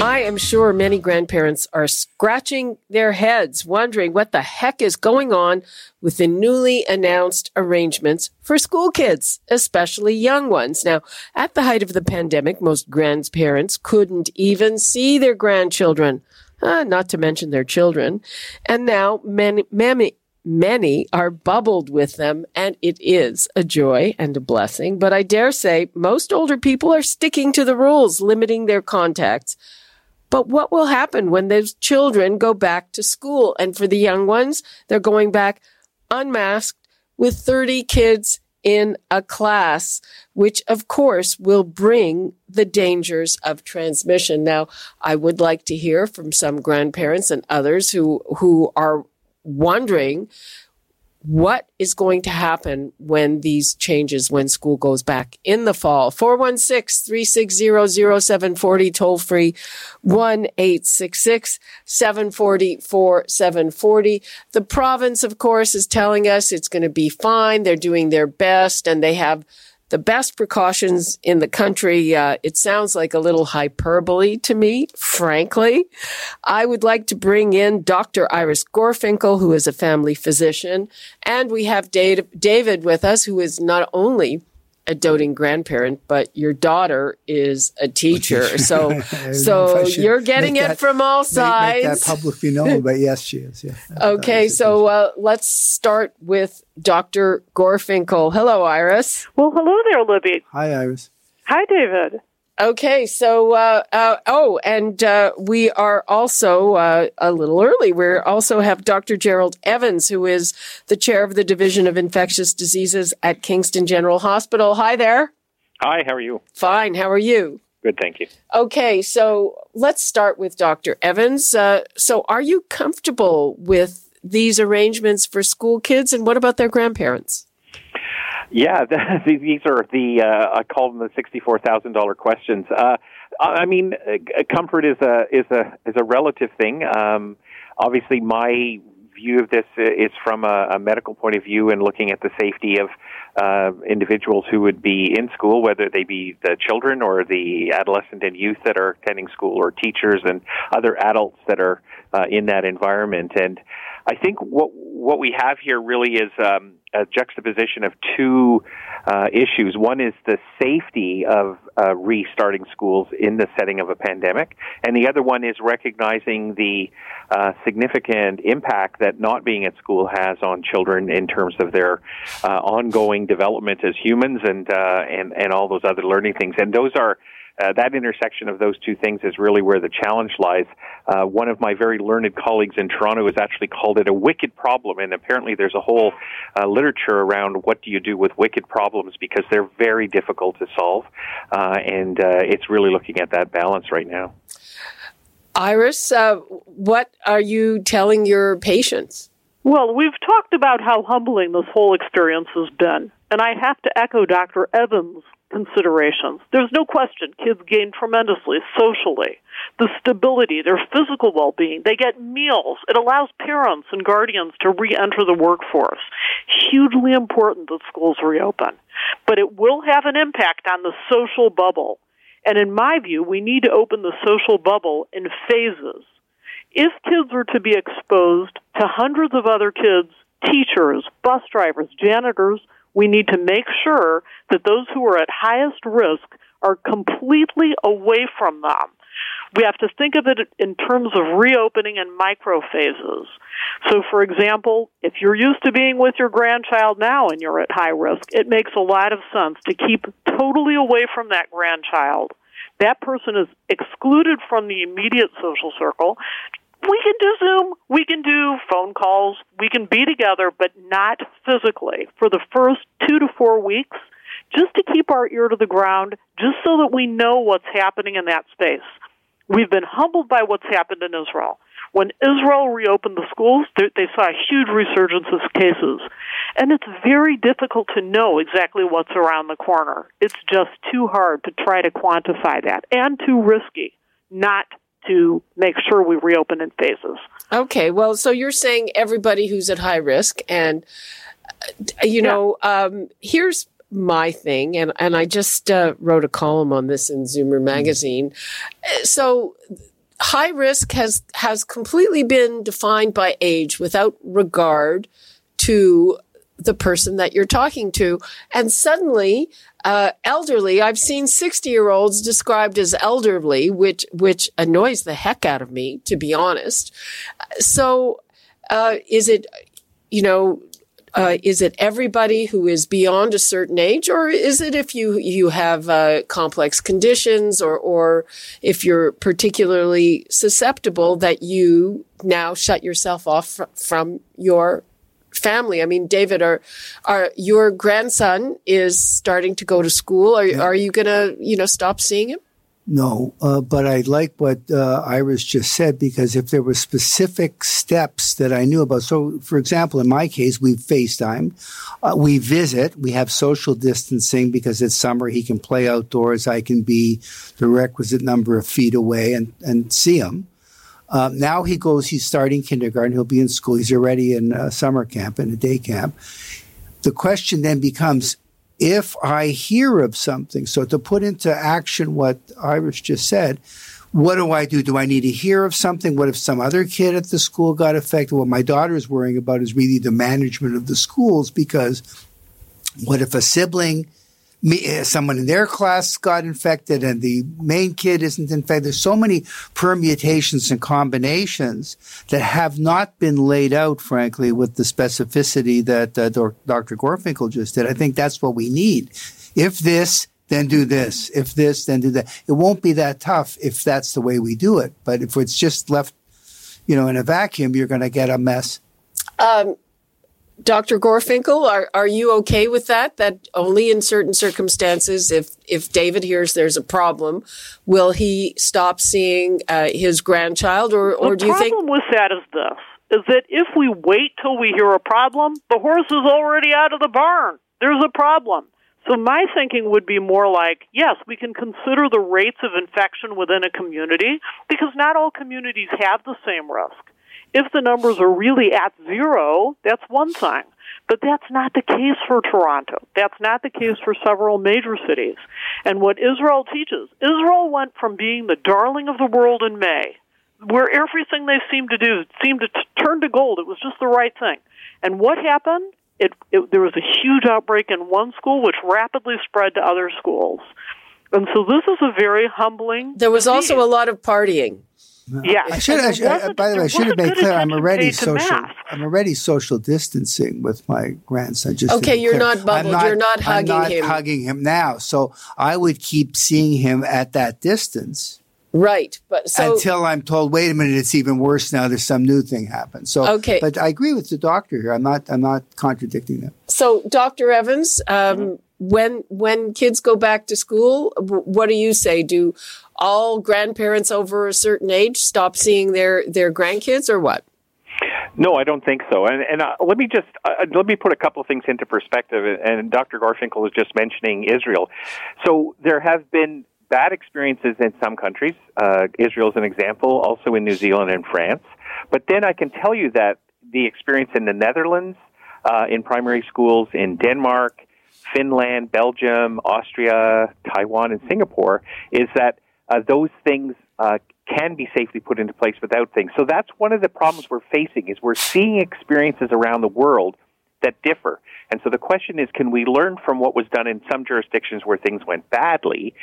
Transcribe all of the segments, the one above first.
I am sure many grandparents are scratching their heads, wondering what the heck is going on with the newly announced arrangements for school kids, especially young ones. Now, at the height of the pandemic, most grandparents couldn't even see their grandchildren, uh, not to mention their children. And now many, many, many are bubbled with them, and it is a joy and a blessing. But I dare say most older people are sticking to the rules, limiting their contacts. But what will happen when those children go back to school? And for the young ones, they're going back unmasked with 30 kids in a class, which of course will bring the dangers of transmission. Now, I would like to hear from some grandparents and others who, who are wondering what is going to happen when these changes, when school goes back in the fall. 416-360-0740, toll free, 1-866-740-4740. The province, of course, is telling us it's going to be fine. They're doing their best and they have the best precautions in the country. Uh, it sounds like a little hyperbole to me, frankly. I would like to bring in Dr. Iris Gorfinkel, who is a family physician, and we have David with us, who is not only a doting grandparent, but your daughter is a teacher. So, so you're getting it that, from all sides. Make, make that publicly known, but yes, she is. Yeah. okay, so uh, let's start with Dr. Gorfinkel. Hello, Iris. Well, hello there, Libby. Hi, Iris. Hi, David. Okay, so uh, uh, oh, and uh, we are also uh, a little early. We also have Dr. Gerald Evans, who is the chair of the Division of Infectious Diseases at Kingston General Hospital. Hi there. Hi, how are you? Fine. How are you? Good, thank you. Okay, so let's start with Dr. Evans. Uh, so, are you comfortable with these arrangements for school kids, and what about their grandparents? Yeah, these are the uh, I call them the sixty-four thousand dollar questions. Uh, I mean, uh, comfort is a is a is a relative thing. Um, obviously, my view of this is from a, a, medical point of view and looking at the safety of uh, individuals who would be in school, whether they be the children or the adolescent and youth that are attending school, or teachers and other adults that are uh, in that environment. And I think what what we have here really is um, a juxtaposition of two uh, issues. One is the safety of uh, restarting schools in the setting of a pandemic, and the other one is recognizing the uh, significant impact that not being at school has on children in terms of their uh, ongoing development as humans and uh, and and all those other learning things. And those are uh, that intersection of those two things is really where the challenge lies. Uh, one of my very learned colleagues in Toronto has actually called it a wicked problem, and apparently there's a whole uh, literature around what do you do with wicked problems because they're very difficult to solve, uh, and uh, it's really looking at that balance right now. Iris, uh, what are you telling your patients? Well, we've talked about how humbling this whole experience has been, and I have to echo Dr. Evans' considerations. There's no question kids gain tremendously socially. The stability, their physical well being, they get meals. It allows parents and guardians to re enter the workforce. Hugely important that schools reopen. But it will have an impact on the social bubble. And in my view, we need to open the social bubble in phases. If kids are to be exposed to hundreds of other kids, teachers, bus drivers, janitors, we need to make sure that those who are at highest risk are completely away from them. We have to think of it in terms of reopening in micro phases. So, for example, if you're used to being with your grandchild now and you're at high risk, it makes a lot of sense to keep totally away from that grandchild. That person is excluded from the immediate social circle we can do Zoom, we can do phone calls, we can be together, but not physically for the first two to four weeks, just to keep our ear to the ground, just so that we know what's happening in that space. We've been humbled by what's happened in Israel. When Israel reopened the schools, they saw a huge resurgence of cases. And it's very difficult to know exactly what's around the corner. It's just too hard to try to quantify that and too risky not to make sure we reopen in phases. Okay, well, so you're saying everybody who's at high risk, and uh, you know, um, here's my thing, and and I just uh, wrote a column on this in Zoomer magazine. So high risk has has completely been defined by age without regard to the person that you're talking to. And suddenly, uh, elderly, I've seen 60 year olds described as elderly, which, which annoys the heck out of me, to be honest. So, uh, is it, you know, uh, is it everybody who is beyond a certain age, or is it if you you have uh, complex conditions, or or if you're particularly susceptible that you now shut yourself off fr- from your family. I mean, David, are are your grandson is starting to go to school? Are yeah. are you gonna you know stop seeing him? No, uh, but I like what uh, Iris just said because if there were specific steps that I knew about, so for example, in my case, we FaceTime, uh, we visit, we have social distancing because it's summer, he can play outdoors, I can be the requisite number of feet away and, and see him. Um, now he goes, he's starting kindergarten. He'll be in school. He's already in a summer camp in a day camp. The question then becomes if I hear of something, so to put into action what Iris just said, what do I do? Do I need to hear of something? What if some other kid at the school got affected? What my daughter is worrying about is really the management of the schools because what if a sibling uh, someone in their class got infected and the main kid isn't infected. There's so many permutations and combinations that have not been laid out, frankly, with the specificity that uh, Dr. Gorfinkel just did. I think that's what we need. If this, then do this. If this, then do that. It won't be that tough if that's the way we do it. But if it's just left, you know, in a vacuum, you're going to get a mess. Um, Dr. Gorfinkel, are, are you okay with that? That only in certain circumstances, if, if David hears there's a problem, will he stop seeing uh, his grandchild or, or do you think? The problem with that is this, is that if we wait till we hear a problem, the horse is already out of the barn. There's a problem. So my thinking would be more like, yes, we can consider the rates of infection within a community because not all communities have the same risk. If the numbers are really at zero, that's one thing. But that's not the case for Toronto. That's not the case for several major cities. And what Israel teaches, Israel went from being the darling of the world in May, where everything they seemed to do seemed to t- turn to gold. It was just the right thing. And what happened? It, it, there was a huge outbreak in one school, which rapidly spread to other schools. And so this is a very humbling. There was disease. also a lot of partying. Yeah. I should. I should I, by the way, I should have made clear. I'm already social. I'm already social distancing with my grandson. Just okay. You're not bubbled. Not, you're not hugging I'm not him. Hugging him now. So I would keep seeing him at that distance. Right, but so until I'm told, wait a minute, it's even worse now. There's some new thing happened. So okay, but I agree with the doctor here. I'm not. I'm not contradicting them. So, Doctor Evans, um, when when kids go back to school, what do you say? Do all grandparents over a certain age stop seeing their their grandkids, or what? No, I don't think so. And, and uh, let me just uh, let me put a couple of things into perspective. And Dr. Gorfinkel was just mentioning Israel. So there have been bad experiences in some countries. Uh, Israel is an example, also in New Zealand and France. But then I can tell you that the experience in the Netherlands, uh, in primary schools, in Denmark, Finland, Belgium, Austria, Taiwan, and Singapore is that uh, those things uh, can be safely put into place without things. So that's one of the problems we're facing is we're seeing experiences around the world that differ. And so the question is, can we learn from what was done in some jurisdictions where things went badly,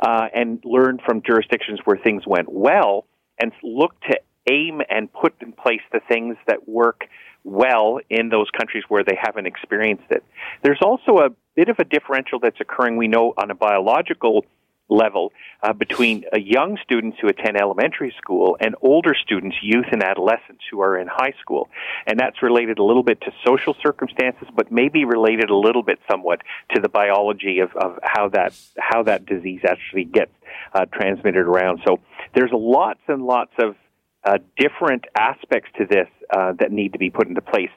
uh, and learn from jurisdictions where things went well, and look to aim and put in place the things that work well in those countries where they haven't experienced it. There's also a bit of a differential that's occurring, we know, on a biological level uh, between uh, young students who attend elementary school and older students, youth and adolescents who are in high school. And that's related a little bit to social circumstances, but maybe related a little bit somewhat to the biology of, of how that how that disease actually gets uh, transmitted around. So there's lots and lots of uh, different aspects to this uh, that need to be put into place.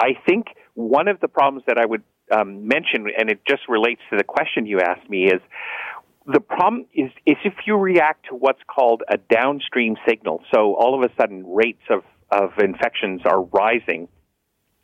I think one of the problems that I would um, mention, and it just relates to the question you asked me, is the problem is, is if you react to what's called a downstream signal. So all of a sudden, rates of, of infections are rising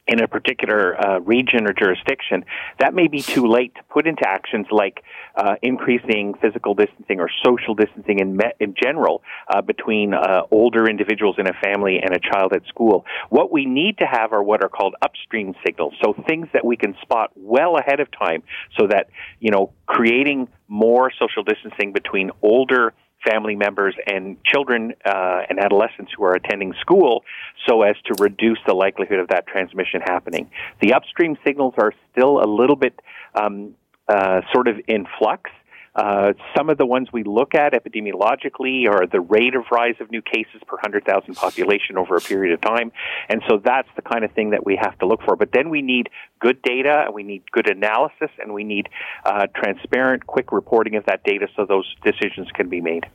in a particular uh, region or jurisdiction, that may be too late to put into actions like uh, increasing physical distancing or social distancing in, me- in general uh, between uh, older individuals in a family and a child at school. What we need to have are what are called upstream signals, so things that we can spot well ahead of time, so that you know creating more social distancing between older family members and children uh, and adolescents who are attending school so as to reduce the likelihood of that transmission happening. The upstream signals are still a little bit um, uh, sort of in flux. Uh, some of the ones we look at epidemiologically are the rate of rise of new cases per 100,000 population over a period of time. And so that's the kind of thing that we have to look for. But then we need good data, and we need good analysis, and we need uh, transparent, quick reporting of that data so those decisions can be made.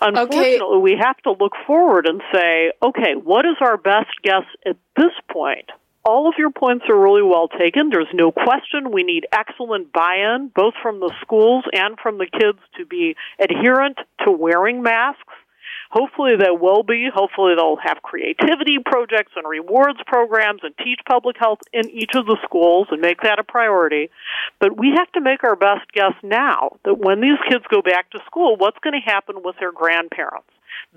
Unfortunately, okay. we have to look forward and say, okay, what is our best guess at this point? All of your points are really well taken. There's no question we need excellent buy-in, both from the schools and from the kids to be adherent to wearing masks. Hopefully they will be. Hopefully they'll have creativity projects and rewards programs and teach public health in each of the schools and make that a priority. But we have to make our best guess now that when these kids go back to school, what's going to happen with their grandparents?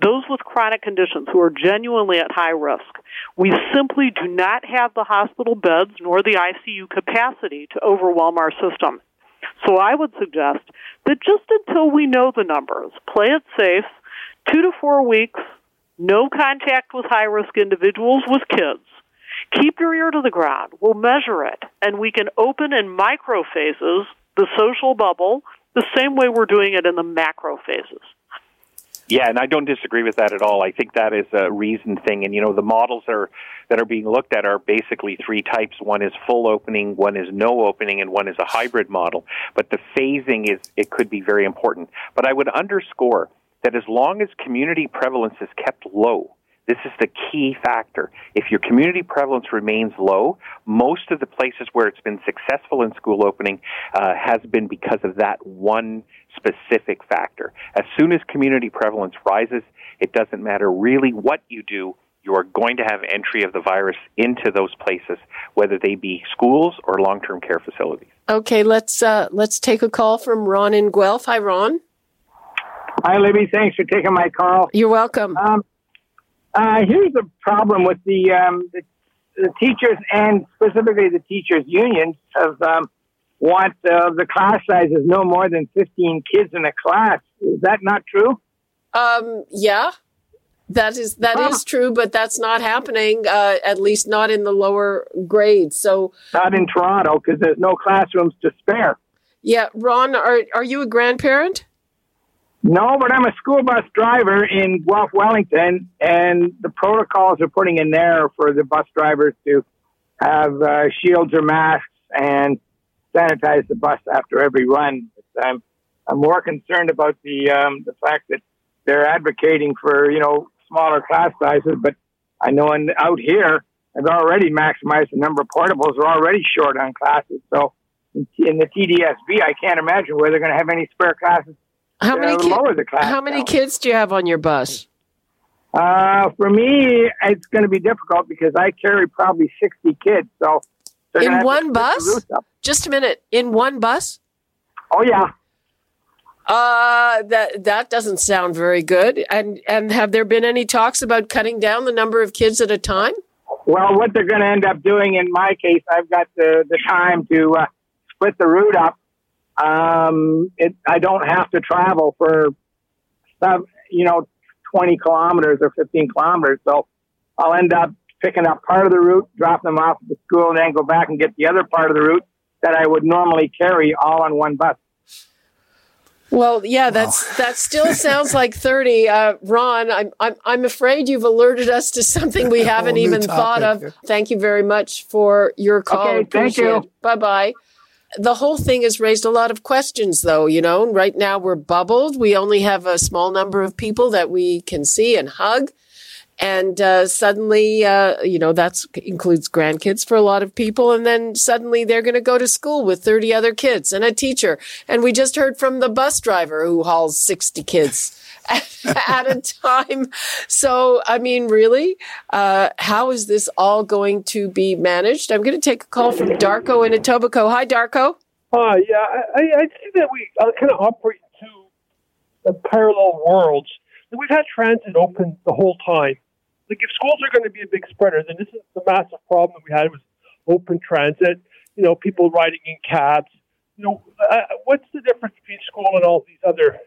Those with chronic conditions who are genuinely at high risk. We simply do not have the hospital beds nor the ICU capacity to overwhelm our system. So I would suggest that just until we know the numbers, play it safe, two to four weeks, no contact with high risk individuals with kids. Keep your ear to the ground. We'll measure it, and we can open in micro phases the social bubble the same way we're doing it in the macro phases. Yeah, and I don't disagree with that at all. I think that is a reason thing. And you know, the models are that are being looked at are basically three types. One is full opening, one is no opening, and one is a hybrid model. But the phasing is it could be very important. But I would underscore that as long as community prevalence is kept low, this is the key factor. If your community prevalence remains low, most of the places where it's been successful in school opening uh, has been because of that one specific factor. As soon as community prevalence rises, it doesn't matter really what you do, you are going to have entry of the virus into those places, whether they be schools or long-term care facilities. Okay, let's uh, let's take a call from Ron in Guelph. Hi, Ron. Hi, Libby. Thanks for taking my call. You're welcome. Um, uh, here's the problem with the, um, the, the teachers and specifically the teachers unions of um, want uh, the class sizes no more than 15 kids in a class. Is that not true? Um, yeah, that is that is true, but that's not happening. Uh, at least not in the lower grades. So not in Toronto because there's no classrooms to spare. Yeah, Ron, are are you a grandparent? No, but I'm a school bus driver in Guelph Wellington, and the protocols are putting in there for the bus drivers to have uh, shields or masks and sanitize the bus after every run. But I'm I'm more concerned about the um, the fact that they're advocating for you know smaller class sizes, but I know in, out here they've already maximized the number of portables. They're already short on classes, so in, in the TDSB, I can't imagine where they're going to have any spare classes how many ki- lower the class. How many down. kids do you have on your bus? Uh, for me, it's going to be difficult because I carry probably sixty kids. So in one bus? Just a minute. In one bus? Oh yeah. Uh, that that doesn't sound very good. And and have there been any talks about cutting down the number of kids at a time? Well, what they're going to end up doing in my case, I've got the the time to uh, split the route up um, it, I don't have to travel for, you know, 20 kilometers or 15 kilometers. So I'll end up picking up part of the route, drop them off at the school, and then go back and get the other part of the route that I would normally carry all on one bus. Well, yeah, that's wow. that still sounds like thirty. Uh, Ron, I'm I'm I'm afraid you've alerted us to something we haven't even thought of. Thank you very much for your call. Okay, thank you. Bye bye. The whole thing has raised a lot of questions, though. You know, right now we're bubbled. We only have a small number of people that we can see and hug. And uh, suddenly, uh, you know, that includes grandkids for a lot of people. And then suddenly they're going to go to school with 30 other kids and a teacher. And we just heard from the bus driver who hauls 60 kids. at a time. So, I mean, really, uh, how is this all going to be managed? I'm going to take a call from Darko in Etobicoke. Hi, Darko. Hi, yeah, I, I think that we uh, kind of operate in two parallel worlds. We've had transit open the whole time. Like, if schools are going to be a big spreader, then this is the massive problem that we had was open transit. You know, people riding in cabs. You know, uh, what's the difference between school and all these other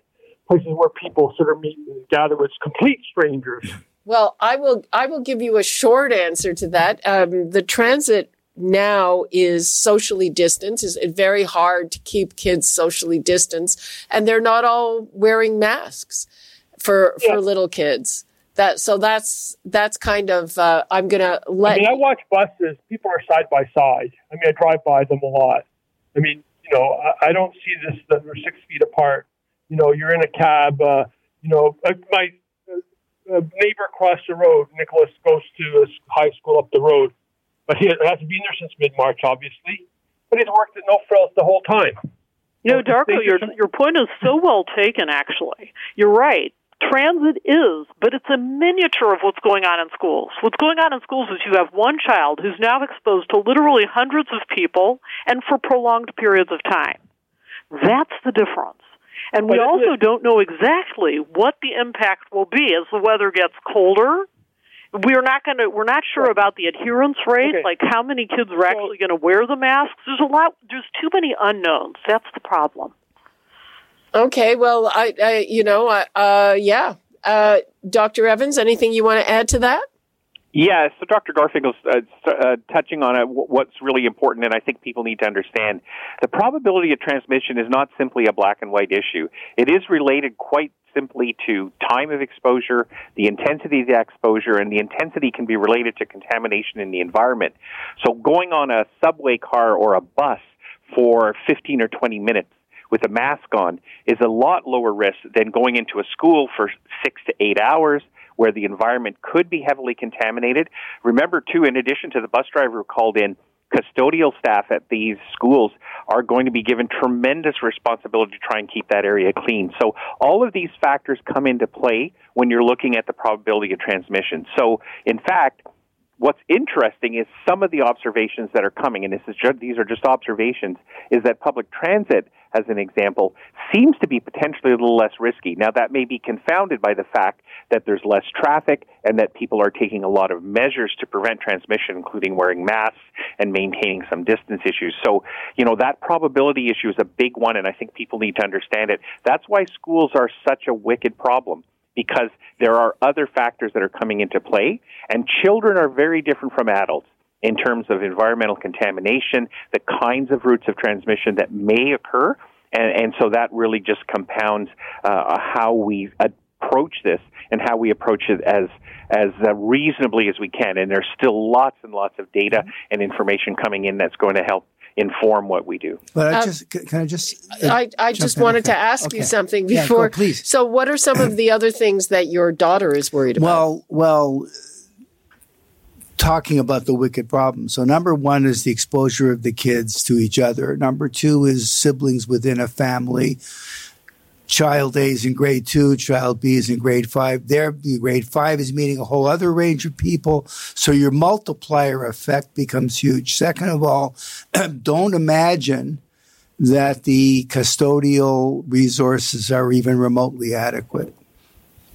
places where people sort of meet and gather with complete strangers? Well, I will. I will give you a short answer to that. Um, the transit now is socially distanced. It's very hard to keep kids socially distanced, and they're not all wearing masks for yeah. for little kids. That so that's that's kind of uh, I'm gonna let. I mean, I watch buses. People are side by side. I mean, I drive by them a lot. I mean, you know, I, I don't see this that they're six feet apart. You know, you're in a cab. Uh, you know, my uh, neighbor across the road, Nicholas, goes to a high school up the road, but he hasn't been there since mid March, obviously. But he's worked at No Frills the whole time. You know, Darko, your your point is so well taken. Actually, you're right transit is, but it's a miniature of what's going on in schools. What's going on in schools is you have one child who's now exposed to literally hundreds of people and for prolonged periods of time. That's the difference. And we also don't know exactly what the impact will be as the weather gets colder. We're not going to. We're not sure about the adherence rate, okay. like how many kids are actually going to wear the masks. There's a lot. There's too many unknowns. That's the problem. Okay, well, I, I you know, uh, yeah. Uh, Dr. Evans, anything you want to add to that? Yeah, so Dr. Gorfinkel's uh, uh, touching on it, what's really important, and I think people need to understand. The probability of transmission is not simply a black and white issue. It is related quite simply to time of exposure, the intensity of the exposure, and the intensity can be related to contamination in the environment. So going on a subway car or a bus for 15 or 20 minutes with a mask on is a lot lower risk than going into a school for six to eight hours where the environment could be heavily contaminated. Remember, too, in addition to the bus driver who called in, custodial staff at these schools are going to be given tremendous responsibility to try and keep that area clean. So all of these factors come into play when you're looking at the probability of transmission. So in fact, what's interesting is some of the observations that are coming, and this is just, these are just observations, is that public transit as an example, seems to be potentially a little less risky. Now, that may be confounded by the fact that there's less traffic and that people are taking a lot of measures to prevent transmission, including wearing masks and maintaining some distance issues. So, you know, that probability issue is a big one, and I think people need to understand it. That's why schools are such a wicked problem because there are other factors that are coming into play, and children are very different from adults in terms of environmental contamination, the kinds of routes of transmission that may occur. And, and so that really just compounds uh, how we approach this and how we approach it as as uh, reasonably as we can. And there's still lots and lots of data and information coming in that's going to help inform what we do. But I uh, just can I just uh, I, I just wanted to ask okay. you something before. Yeah, go, please. So, what are some of the other things that your daughter is worried about? Well, well, talking about the wicked problem. So number one is the exposure of the kids to each other. Number two is siblings within a family. Child A is in grade two, child B is in grade five. There, grade five is meeting a whole other range of people. So your multiplier effect becomes huge. Second of all, don't imagine that the custodial resources are even remotely adequate.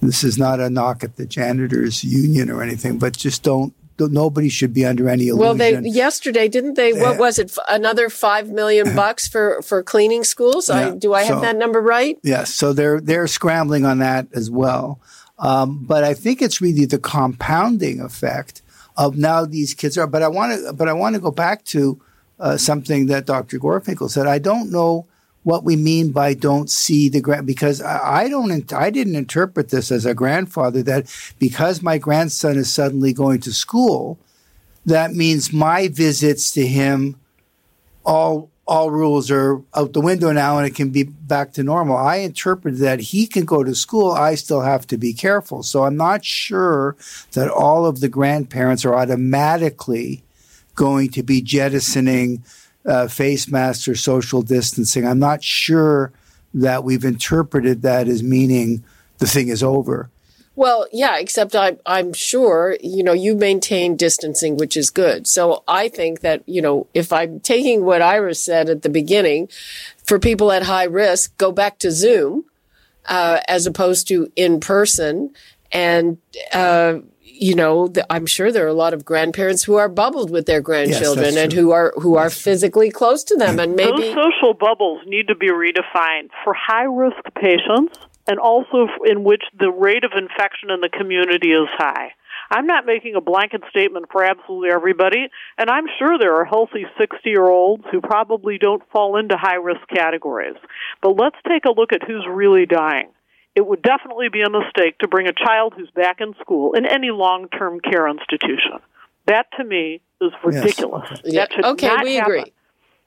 This is not a knock at the janitors union or anything, but just don't nobody should be under any illusion. Well, they yesterday didn't they? What was it? Another five million bucks for for cleaning schools. Yeah, I, do I have so, that number right? Yes. So they're they're scrambling on that as well. Um, but I think it's really the compounding effect of now these kids are. But I want to. But I want to go back to uh, something that Dr. Gorfinkel said. I don't know what we mean by don't see the grand because I, don't I didn't interpret this as a grandfather that because my grandson is suddenly going to school, that means my visits to him all all rules are out the window now and it can be back to normal. I interpret that he can go to school. I still have to be careful. So I'm not sure that all of the grandparents are automatically going to be jettisoning uh, face masks or social distancing. I'm not sure that we've interpreted that as meaning the thing is over. Well, yeah, except I, I'm sure, you know, you maintain distancing, which is good. So I think that, you know, if I'm taking what Iris said at the beginning, for people at high risk, go back to Zoom, uh, as opposed to in person. And, uh, you know, the, I'm sure there are a lot of grandparents who are bubbled with their grandchildren yes, and who are who are physically close to them, and maybe those social bubbles need to be redefined for high risk patients and also in which the rate of infection in the community is high. I'm not making a blanket statement for absolutely everybody, and I'm sure there are healthy 60 year olds who probably don't fall into high risk categories. But let's take a look at who's really dying. It would definitely be a mistake to bring a child who's back in school in any long term care institution. That to me is ridiculous. Yes. Yeah. That should okay, not we happen. agree.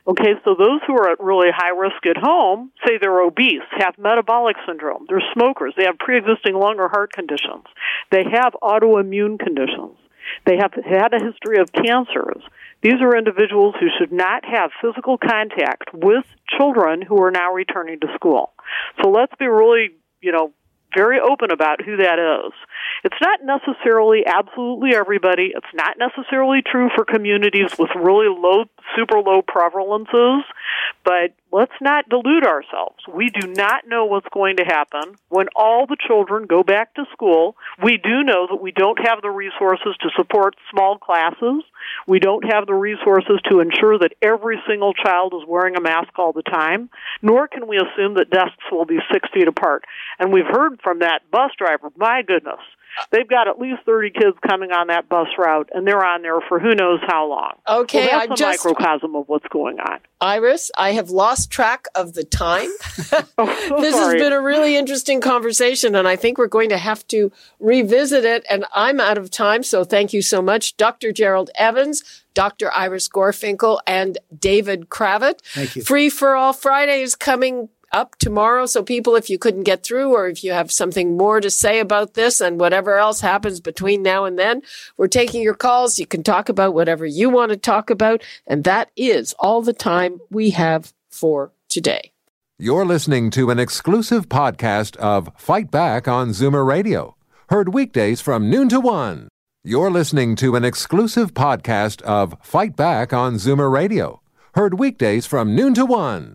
Okay, so those who are at really high risk at home, say they're obese, have metabolic syndrome, they're smokers, they have pre-existing lung or heart conditions, they have autoimmune conditions, they have had a history of cancers. These are individuals who should not have physical contact with children who are now returning to school. So let's be really, you know, very open about who that is. It's not necessarily absolutely everybody. It's not necessarily true for communities with really low, super low prevalences, but let's not delude ourselves. We do not know what's going to happen when all the children go back to school. We do know that we don't have the resources to support small classes. We don't have the resources to ensure that every single child is wearing a mask all the time, nor can we assume that desks will be six feet apart. And we've heard from that bus driver, my goodness, they've got at least 30 kids coming on that bus route, and they're on there for who knows how long. Okay, well, I that's a just microcosm of what's going on. Iris, I have lost track of the time. Oh, so this has been a really interesting conversation, and I think we're going to have to revisit it. And I'm out of time, so thank you so much, Dr. Gerald Evans, Dr. Iris Gorfinkel, and David Cravit. Thank you. Free for All Friday is coming up tomorrow. So, people, if you couldn't get through, or if you have something more to say about this and whatever else happens between now and then, we're taking your calls. You can talk about whatever you want to talk about. And that is all the time we have for today. You're listening to an exclusive podcast of Fight Back on Zoomer Radio, heard weekdays from noon to one. You're listening to an exclusive podcast of Fight Back on Zoomer Radio, heard weekdays from noon to one.